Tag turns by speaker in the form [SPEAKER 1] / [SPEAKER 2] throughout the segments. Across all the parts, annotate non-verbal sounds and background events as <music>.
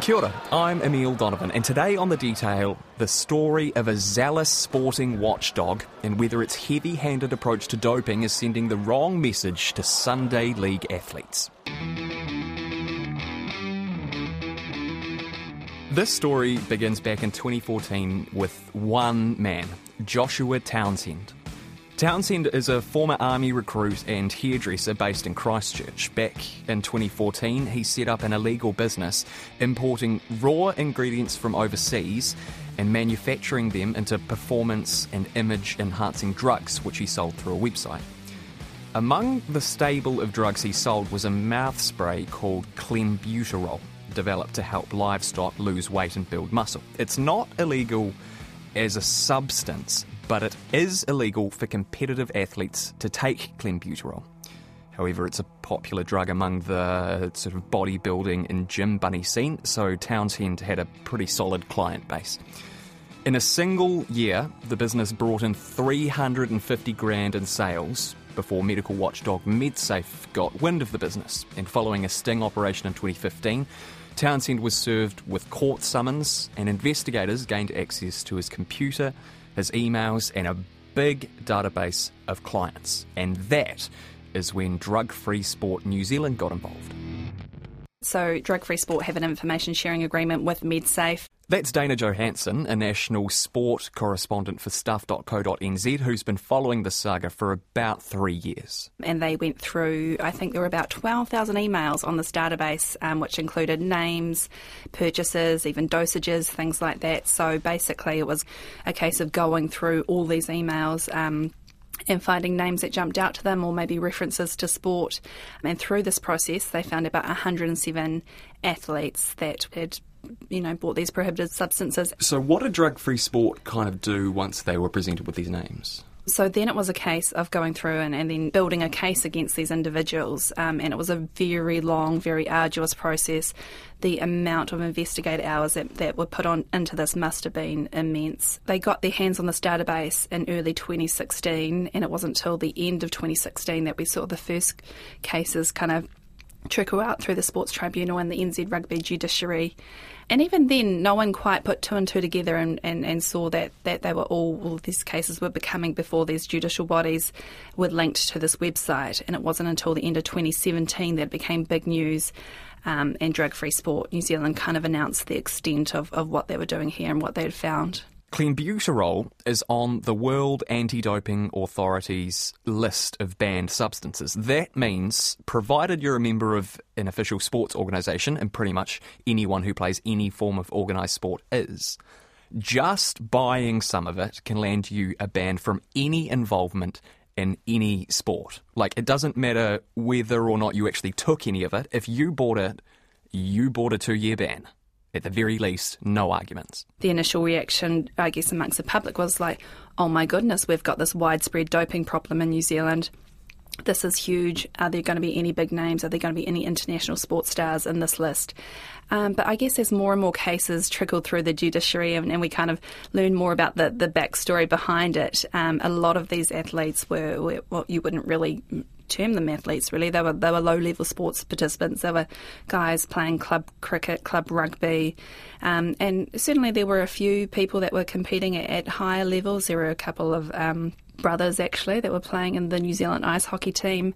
[SPEAKER 1] Kia ora, I'm Emil Donovan, and today on The Detail, the story of a zealous sporting watchdog and whether its heavy handed approach to doping is sending the wrong message to Sunday League athletes. This story begins back in 2014 with one man, Joshua Townsend. Townsend is a former army recruit and hairdresser based in Christchurch. Back in 2014, he set up an illegal business importing raw ingredients from overseas and manufacturing them into performance and image enhancing drugs, which he sold through a website. Among the stable of drugs he sold was a mouth spray called Clenbuterol, developed to help livestock lose weight and build muscle. It's not illegal as a substance, but it is illegal for competitive athletes to take clenbuterol. However, it's a popular drug among the sort of bodybuilding and gym bunny scene, so Townsend had a pretty solid client base. In a single year, the business brought in 350 grand in sales before medical watchdog MedSafe got wind of the business. And following a sting operation in 2015, Townsend was served with court summons, and investigators gained access to his computer, his emails, and a big database of clients. And that is when Drug Free Sport New Zealand got involved.
[SPEAKER 2] So, Drug Free Sport have an information sharing agreement with MedSafe.
[SPEAKER 1] That's Dana Johannsen, a national sport correspondent for stuff.co.nz, who's been following the saga for about three years.
[SPEAKER 2] And they went through, I think there were about 12,000 emails on this database, um, which included names, purchases, even dosages, things like that. So basically, it was a case of going through all these emails. Um, and finding names that jumped out to them or maybe references to sport. And through this process, they found about 107 athletes that had you know, bought these prohibited substances.
[SPEAKER 1] So, what did drug free sport kind of do once they were presented with these names?
[SPEAKER 2] So then it was a case of going through and, and then building a case against these individuals. Um, and it was a very long, very arduous process. The amount of investigator hours that, that were put on into this must have been immense. They got their hands on this database in early 2016, and it wasn't until the end of 2016 that we saw the first cases kind of trickle out through the Sports Tribunal and the NZ Rugby judiciary. And even then, no one quite put two and two together and, and, and saw that, that they were all, all these cases were becoming before these judicial bodies were linked to this website. And it wasn't until the end of 2017 that it became big news. Um, and Drug Free Sport New Zealand kind of announced the extent of, of what they were doing here and what they had found.
[SPEAKER 1] Clenbuterol is on the World Anti Doping Authority's list of banned substances. That means, provided you're a member of an official sports organisation, and pretty much anyone who plays any form of organised sport is, just buying some of it can land you a ban from any involvement in any sport. Like, it doesn't matter whether or not you actually took any of it, if you bought it, you bought a two year ban at the very least, no arguments.
[SPEAKER 2] The initial reaction, I guess, amongst the public was like, oh my goodness, we've got this widespread doping problem in New Zealand. This is huge. Are there going to be any big names? Are there going to be any international sports stars in this list? Um, but I guess as more and more cases trickle through the judiciary and, and we kind of learn more about the, the backstory behind it, um, a lot of these athletes were, were what you wouldn't really term them athletes really. They were they were low level sports participants. They were guys playing club cricket, club rugby, um, and certainly there were a few people that were competing at, at higher levels. There were a couple of um, brothers actually that were playing in the New Zealand ice hockey team.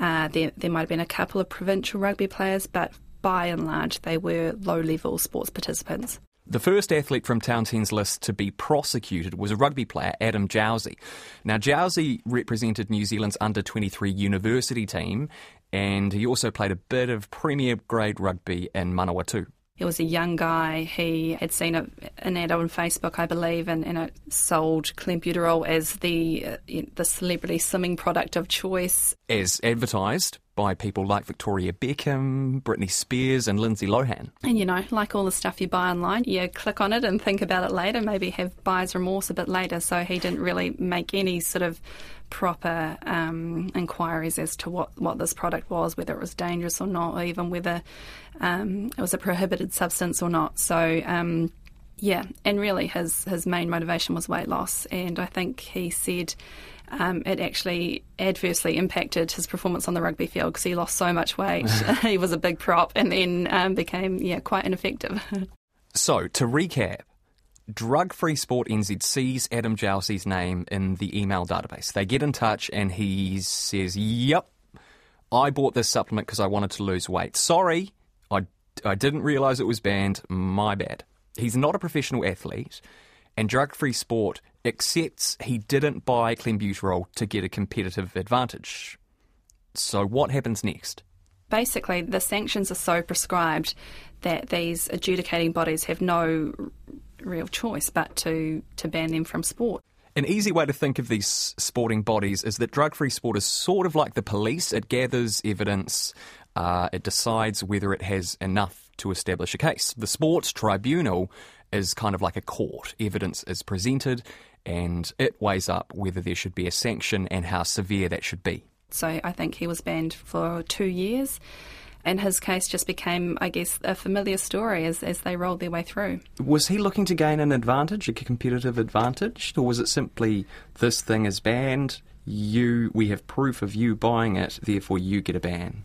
[SPEAKER 2] Uh, there there might have been a couple of provincial rugby players, but by and large they were low level sports participants.
[SPEAKER 1] The first athlete from Townsend's list to be prosecuted was a rugby player, Adam Jowsey. Now, Jowsey represented New Zealand's under 23 university team, and he also played a bit of Premier grade rugby in Manawatu.
[SPEAKER 2] He was a young guy. He had seen a, an ad on Facebook, I believe, and, and it sold clenbuterol as the uh, the celebrity slimming product of choice.
[SPEAKER 1] As advertised by people like Victoria Beckham, Britney Spears, and Lindsay Lohan.
[SPEAKER 2] And you know, like all the stuff you buy online, you click on it and think about it later, maybe have buyer's remorse a bit later. So he didn't really make any sort of proper um, inquiries as to what, what this product was, whether it was dangerous or not, or even whether um, it was a prohibited substance or not. So, um, yeah, and really his, his main motivation was weight loss. And I think he said um, it actually adversely impacted his performance on the rugby field because he lost so much weight. <laughs> <laughs> he was a big prop and then um, became yeah quite ineffective. <laughs>
[SPEAKER 1] so to recap. Drug Free Sport NZ sees Adam Jowsey's name in the email database. They get in touch and he says, Yep, I bought this supplement because I wanted to lose weight. Sorry, I, I didn't realise it was banned. My bad. He's not a professional athlete, and Drug Free Sport accepts he didn't buy clenbuterol to get a competitive advantage. So, what happens next?
[SPEAKER 2] Basically, the sanctions are so prescribed that these adjudicating bodies have no real choice but to, to ban them from sport.
[SPEAKER 1] An easy way to think of these sporting bodies is that drug free sport is sort of like the police. It gathers evidence, uh, it decides whether it has enough to establish a case. The sports tribunal is kind of like a court. Evidence is presented and it weighs up whether there should be a sanction and how severe that should be.
[SPEAKER 2] So I think he was banned for two years and his case just became, I guess, a familiar story as, as they rolled their way through.
[SPEAKER 1] Was he looking to gain an advantage, a competitive advantage, or was it simply this thing is banned? You, we have proof of you buying it, therefore you get a ban.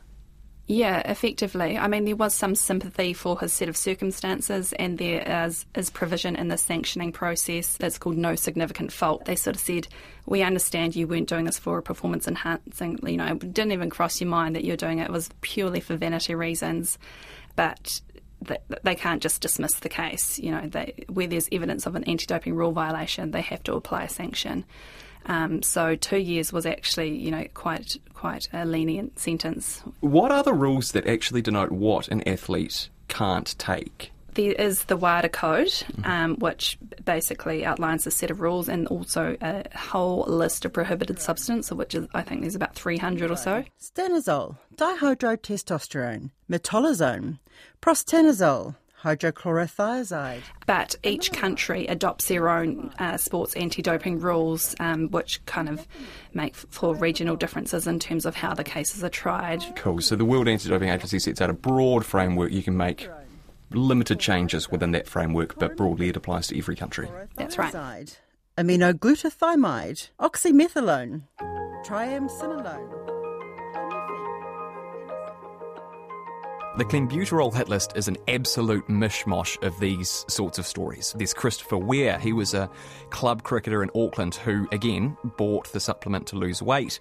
[SPEAKER 2] Yeah, effectively. I mean, there was some sympathy for his set of circumstances, and there is, is provision in the sanctioning process that's called no significant fault. They sort of said, We understand you weren't doing this for a performance enhancing, you know, it didn't even cross your mind that you're doing it. It was purely for vanity reasons. But they can't just dismiss the case. You know, they, where there's evidence of an anti-doping rule violation, they have to apply a sanction. Um, so two years was actually, you know, quite quite a lenient sentence.
[SPEAKER 1] What are the rules that actually denote what an athlete can't take?
[SPEAKER 2] There is the WADA code, mm-hmm. um, which basically outlines a set of rules and also a whole list of prohibited substances, of which is, I think there's about 300 or so.
[SPEAKER 3] Stanozol, dihydrotestosterone, metolazone, prostanozol, hydrochlorothiazide.
[SPEAKER 2] But each country adopts their own uh, sports anti doping rules, um, which kind of make for regional differences in terms of how the cases are tried.
[SPEAKER 1] Cool. So the World Anti Doping Agency sets out a broad framework you can make. Limited changes within that framework, but broadly it applies to every country.
[SPEAKER 2] That's right.
[SPEAKER 3] Aminoglutathione, oxymethylone, triamcinolone.
[SPEAKER 1] The clenbuterol hit list is an absolute mishmash of these sorts of stories. There's Christopher Ware, he was a club cricketer in Auckland who, again, bought the supplement to lose weight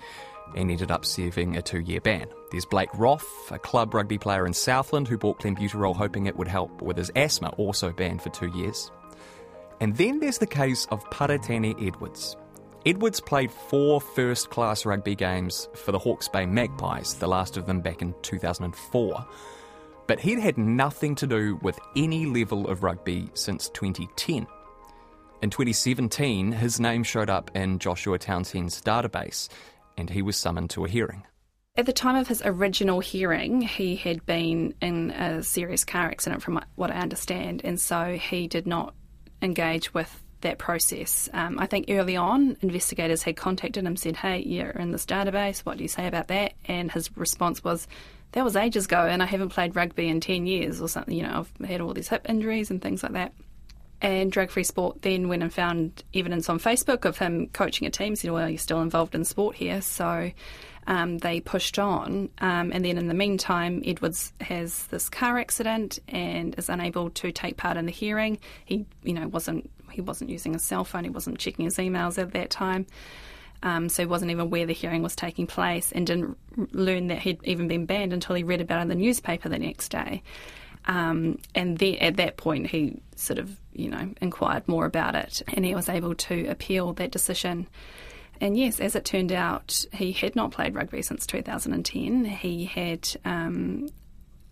[SPEAKER 1] and ended up serving a two year ban. There's Blake Roth, a club rugby player in Southland who bought clenbuterol hoping it would help with his asthma, also banned for two years. And then there's the case of Paratene Edwards. Edwards played four first class rugby games for the Hawke's Bay Magpies, the last of them back in 2004 but he'd had nothing to do with any level of rugby since 2010. In 2017, his name showed up in Joshua Townsend's database, and he was summoned to a hearing.
[SPEAKER 2] At the time of his original hearing, he had been in a serious car accident, from what I understand, and so he did not engage with that process. Um, I think early on, investigators had contacted him, said, "Hey, you're in this database. What do you say about that?" And his response was, that was ages ago, and I haven't played rugby in 10 years or something. You know, I've had all these hip injuries and things like that. And Drug Free Sport then went and found evidence on Facebook of him coaching a team, said, Well, you're still involved in sport here. So um, they pushed on. Um, and then in the meantime, Edwards has this car accident and is unable to take part in the hearing. He, you know, wasn't he wasn't using his cell phone, he wasn't checking his emails at that time um, so he wasn't even aware the hearing was taking place and didn't learn that he'd even been banned until he read about it in the newspaper the next day. Um, and then at that point, he sort of, you know, inquired more about it and he was able to appeal that decision. And yes, as it turned out, he had not played rugby since 2010. He had, um,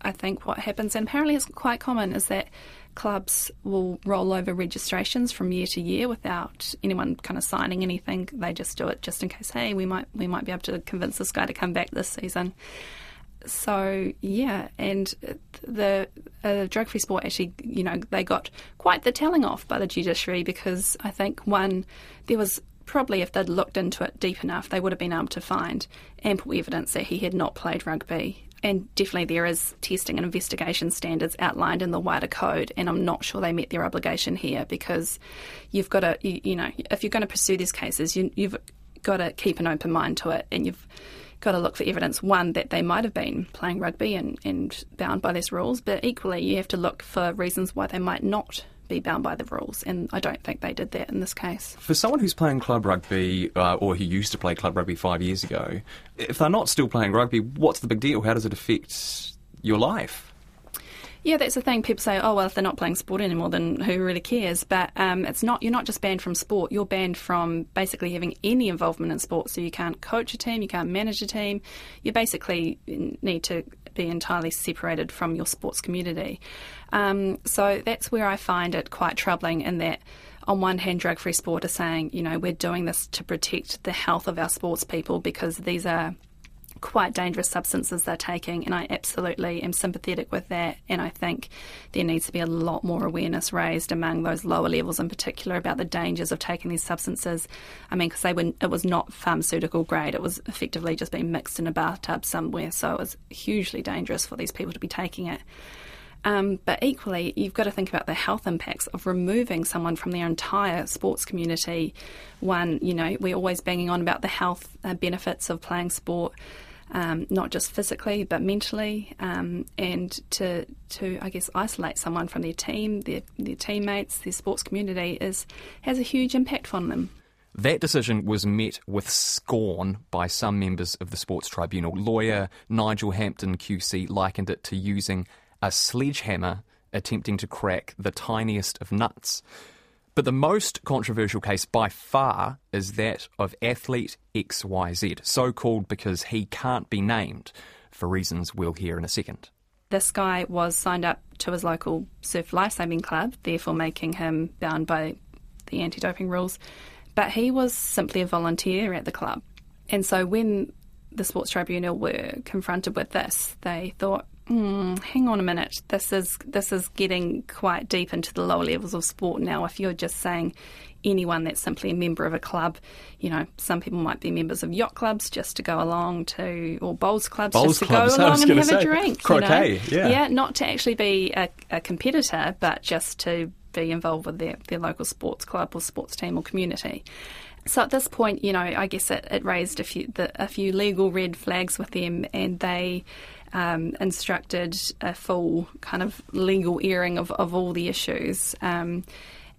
[SPEAKER 2] I think, what happens, and apparently it's quite common, is that clubs will roll over registrations from year to year without anyone kind of signing anything. They just do it just in case. Hey, we might we might be able to convince this guy to come back this season. So yeah, and the uh, drug free sport actually, you know, they got quite the telling off by the judiciary because I think one there was probably if they'd looked into it deep enough, they would have been able to find ample evidence that he had not played rugby and definitely there is testing and investigation standards outlined in the WADA code, and I'm not sure they met their obligation here because you've got to, you, you know, if you're going to pursue these cases, you, you've got to keep an open mind to it, and you've got to look for evidence one that they might have been playing rugby and, and bound by these rules, but equally you have to look for reasons why they might not be bound by the rules, and I don't think they did that in this case.
[SPEAKER 1] For someone who's playing club rugby, uh, or who used to play club rugby five years ago, if they're not still playing rugby, what's the big deal? How does it affect your life?
[SPEAKER 2] Yeah, that's the thing. People say, "Oh, well, if they're not playing sport anymore, then who really cares?" But um, it's not. You're not just banned from sport. You're banned from basically having any involvement in sport. So you can't coach a team, you can't manage a team. You basically need to be entirely separated from your sports community. Um, so that's where I find it quite troubling in that on one hand, drug free sport is saying, you know, we're doing this to protect the health of our sports people because these are quite dangerous substances they're taking, and I absolutely am sympathetic with that. And I think there needs to be a lot more awareness raised among those lower levels, in particular, about the dangers of taking these substances. I mean, because they were, it was not pharmaceutical grade; it was effectively just being mixed in a bathtub somewhere, so it was hugely dangerous for these people to be taking it. Um, but equally, you've got to think about the health impacts of removing someone from their entire sports community. One, you know, we're always banging on about the health uh, benefits of playing sport um, not just physically but mentally, um, and to to I guess isolate someone from their team, their their teammates, their sports community is has a huge impact on them.
[SPEAKER 1] That decision was met with scorn by some members of the Sports Tribunal. Lawyer Nigel Hampton QC likened it to using a sledgehammer attempting to crack the tiniest of nuts. But the most controversial case by far is that of athlete XYZ, so called because he can't be named for reasons we'll hear in a second.
[SPEAKER 2] This guy was signed up to his local surf lifesaving club, therefore making him bound by the anti doping rules. But he was simply a volunteer at the club. And so when the Sports Tribunal were confronted with this, they thought, Mm, hang on a minute. This is this is getting quite deep into the lower levels of sport now. If you're just saying anyone that's simply a member of a club, you know, some people might be members of yacht clubs just to go along to, or bowls clubs
[SPEAKER 1] bowls
[SPEAKER 2] just to
[SPEAKER 1] clubs, <laughs>
[SPEAKER 2] go along and have
[SPEAKER 1] say,
[SPEAKER 2] a drink.
[SPEAKER 1] Croquet,
[SPEAKER 2] you know?
[SPEAKER 1] yeah,
[SPEAKER 2] yeah, not to actually be a, a competitor, but just to be involved with their, their local sports club or sports team or community. So at this point, you know, I guess it, it raised a few the, a few legal red flags with them, and they um, instructed a full kind of legal airing of, of all the issues. Um,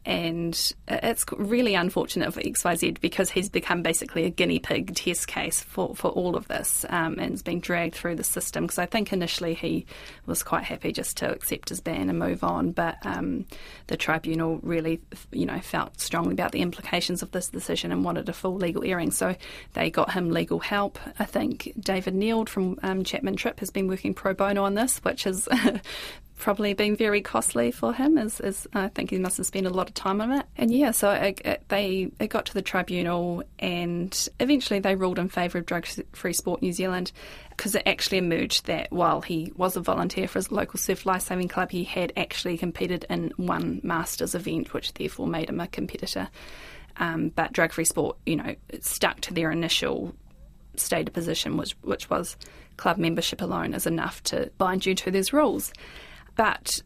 [SPEAKER 2] and it's really unfortunate for XYZ because he's become basically a guinea pig test case for, for all of this um, and has been dragged through the system. Because I think initially he was quite happy just to accept his ban and move on, but um, the tribunal really, you know, felt strongly about the implications of this decision and wanted a full legal hearing. So they got him legal help. I think David Neild from um, Chapman Tripp has been working pro bono on this, which is <laughs> probably been very costly for him. As, as I think he must have spent a lot of time on it. And yeah, so it, it, they it got to the tribunal, and eventually they ruled in favour of drug-free sport New Zealand because it actually emerged that while he was a volunteer for his local surf lifesaving club, he had actually competed in one Masters event, which therefore made him a competitor. Um, but drug-free sport, you know, stuck to their initial stated position, which which was club membership alone is enough to bind you to these rules. But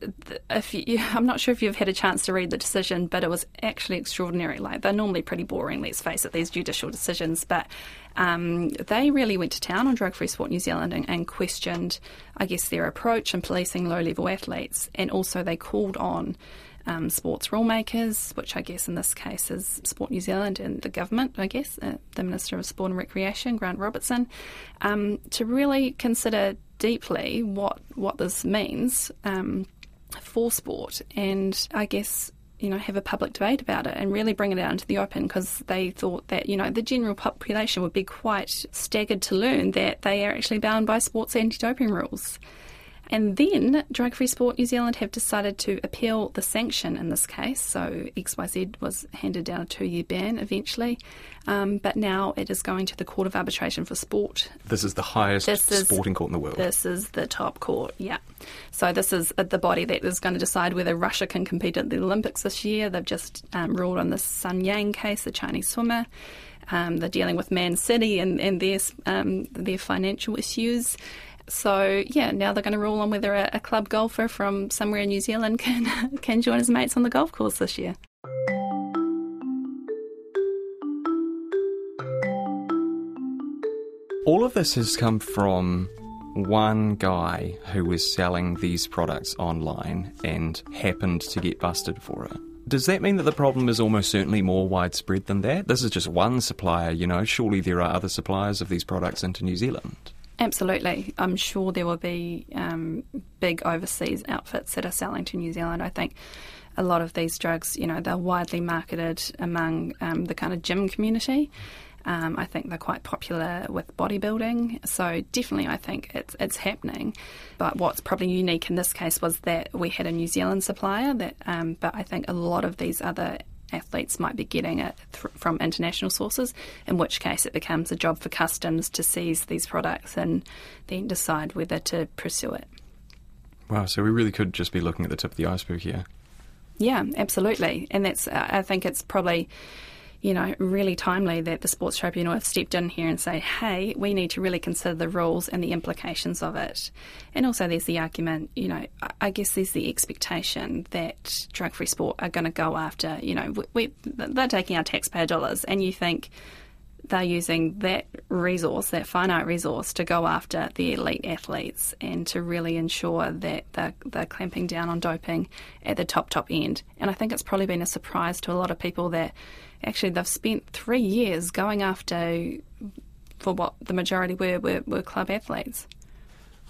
[SPEAKER 2] if you, <laughs> I'm not sure if you've had a chance to read the decision, but it was actually extraordinary. Like they're normally pretty boring, let's face it, these judicial decisions. But um, they really went to town on Drug Free Sport New Zealand and, and questioned, I guess, their approach in policing low level athletes, and also they called on. Um, sports rulemakers, which I guess in this case is Sport New Zealand and the government, I guess, uh, the Minister of Sport and Recreation, Grant Robertson, um, to really consider deeply what what this means um, for sport, and I guess you know have a public debate about it and really bring it out into the open because they thought that you know the general population would be quite staggered to learn that they are actually bound by sports anti-doping rules. And then Drug Free Sport New Zealand have decided to appeal the sanction in this case. So XYZ was handed down a two year ban eventually, um, but now it is going to the Court of Arbitration for Sport.
[SPEAKER 1] This is the highest is, sporting court in the world.
[SPEAKER 2] This is the top court, yeah. So this is the body that is going to decide whether Russia can compete at the Olympics this year. They've just um, ruled on the Sun Yang case, the Chinese swimmer. Um, they're dealing with Man City and, and their, um, their financial issues. So yeah, now they're going to rule on whether a, a club golfer from somewhere in New Zealand can <laughs> can join his mates on the golf course this year.
[SPEAKER 1] All of this has come from one guy who was selling these products online and happened to get busted for it. Does that mean that the problem is almost certainly more widespread than that? This is just one supplier, you know, surely there are other suppliers of these products into New Zealand.
[SPEAKER 2] Absolutely. I'm sure there will be um, big overseas outfits that are selling to New Zealand. I think a lot of these drugs, you know, they're widely marketed among um, the kind of gym community. Um, I think they're quite popular with bodybuilding, so definitely I think it's it's happening. But what's probably unique in this case was that we had a New Zealand supplier. That, um, but I think a lot of these other athletes might be getting it th- from international sources, in which case it becomes a job for customs to seize these products and then decide whether to pursue it.
[SPEAKER 1] Wow, so we really could just be looking at the tip of the iceberg here.
[SPEAKER 2] Yeah, absolutely. And that's, I think it's probably you know, really timely that the Sports Tribunal have stepped in here and say, hey, we need to really consider the rules and the implications of it. And also, there's the argument, you know, I guess there's the expectation that drug free sport are going to go after, you know, we, they're taking our taxpayer dollars, and you think, they're using that resource, that finite resource, to go after the elite athletes and to really ensure that they're, they're clamping down on doping at the top, top end. And I think it's probably been a surprise to a lot of people that actually they've spent three years going after, for what the majority were, were, were club athletes.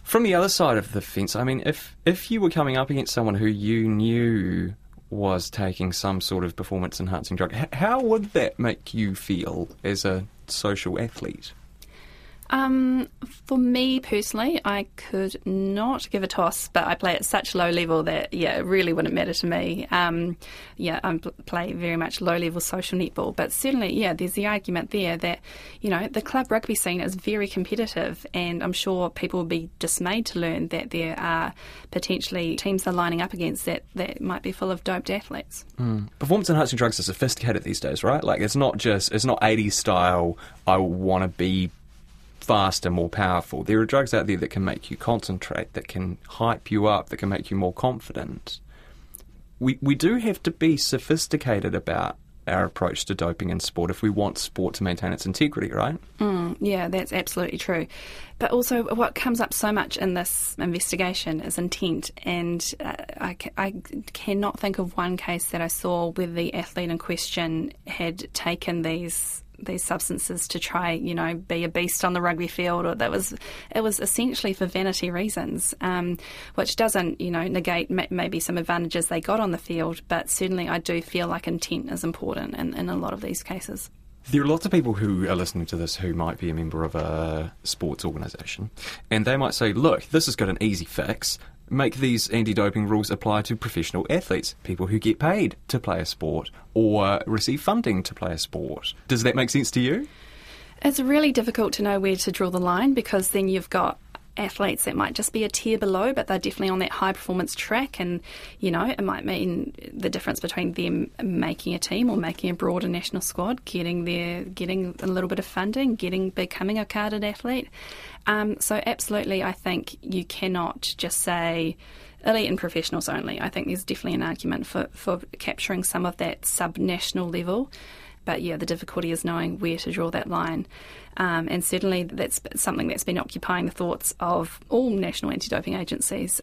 [SPEAKER 1] From the other side of the fence, I mean, if if you were coming up against someone who you knew was taking some sort of performance enhancing drug, how would that make you feel as a social athlete?
[SPEAKER 2] Um, for me personally, I could not give a toss, but I play at such low level that yeah, it really wouldn't matter to me. Um, yeah, I play very much low level social netball, but certainly yeah, there's the argument there that you know the club rugby scene is very competitive, and I'm sure people will be dismayed to learn that there are potentially teams they're lining up against that that might be full of doped athletes.
[SPEAKER 1] Mm. Performance enhancing drugs are sophisticated these days, right? Like it's not just it's not 80s style. I want to be faster, more powerful. There are drugs out there that can make you concentrate, that can hype you up, that can make you more confident. We we do have to be sophisticated about our approach to doping in sport if we want sport to maintain its integrity, right?
[SPEAKER 2] Mm, yeah, that's absolutely true. But also, what comes up so much in this investigation is intent. And uh, I, I cannot think of one case that I saw where the athlete in question had taken these these substances to try, you know, be a beast on the rugby field, or that was it was essentially for vanity reasons, um, which doesn't, you know, negate maybe some advantages they got on the field, but certainly I do feel like intent is important in, in a lot of these cases.
[SPEAKER 1] There are lots of people who are listening to this who might be a member of a sports organisation, and they might say, "Look, this has got an easy fix make these anti doping rules apply to professional athletes, people who get paid to play a sport or receive funding to play a sport. Does that make sense to you?
[SPEAKER 2] It's really difficult to know where to draw the line because then you've got athletes that might just be a tier below, but they're definitely on that high performance track. And, you know, it might mean the difference between them making a team or making a broader national squad, getting their, getting a little bit of funding, getting, becoming a carded athlete. Um, so, absolutely, I think you cannot just say, elite and professionals only. I think there's definitely an argument for, for capturing some of that sub-national level. But yeah, the difficulty is knowing where to draw that line. Um, and certainly that's something that's been occupying the thoughts of all national anti doping agencies.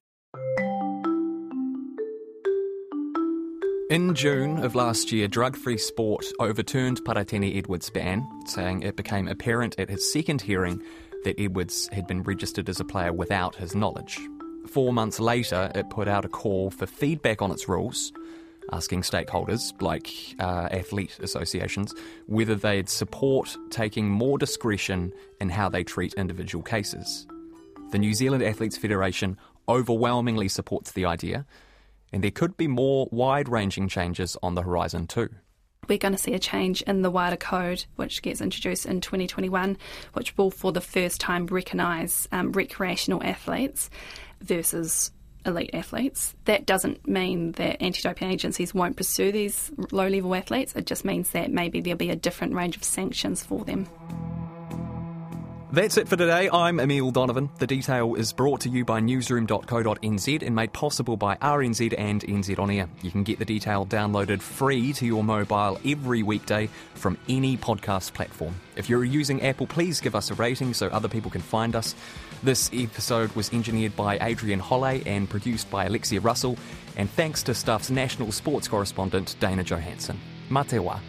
[SPEAKER 1] In June of last year, Drug Free Sport overturned Paratene Edwards' ban, saying it became apparent at his second hearing that Edwards had been registered as a player without his knowledge. Four months later, it put out a call for feedback on its rules asking stakeholders, like uh, athlete associations, whether they'd support taking more discretion in how they treat individual cases. The New Zealand Athletes Federation overwhelmingly supports the idea, and there could be more wide ranging changes on the horizon too.
[SPEAKER 2] We're going to see a change in the WADA code, which gets introduced in 2021, which will for the first time recognise um, recreational athletes versus elite athletes. That doesn't mean that anti doping agencies won't pursue these low level athletes, it just means that maybe there'll be a different range of sanctions for them.
[SPEAKER 1] That's it for today. I'm Emil Donovan. The detail is brought to you by newsroom.co.nz and made possible by RNZ and NZ On Air. You can get the detail downloaded free to your mobile every weekday from any podcast platform. If you're using Apple, please give us a rating so other people can find us. This episode was engineered by Adrian Holley and produced by Alexia Russell. And thanks to Stuff's national sports correspondent, Dana Johannsen. Matewa.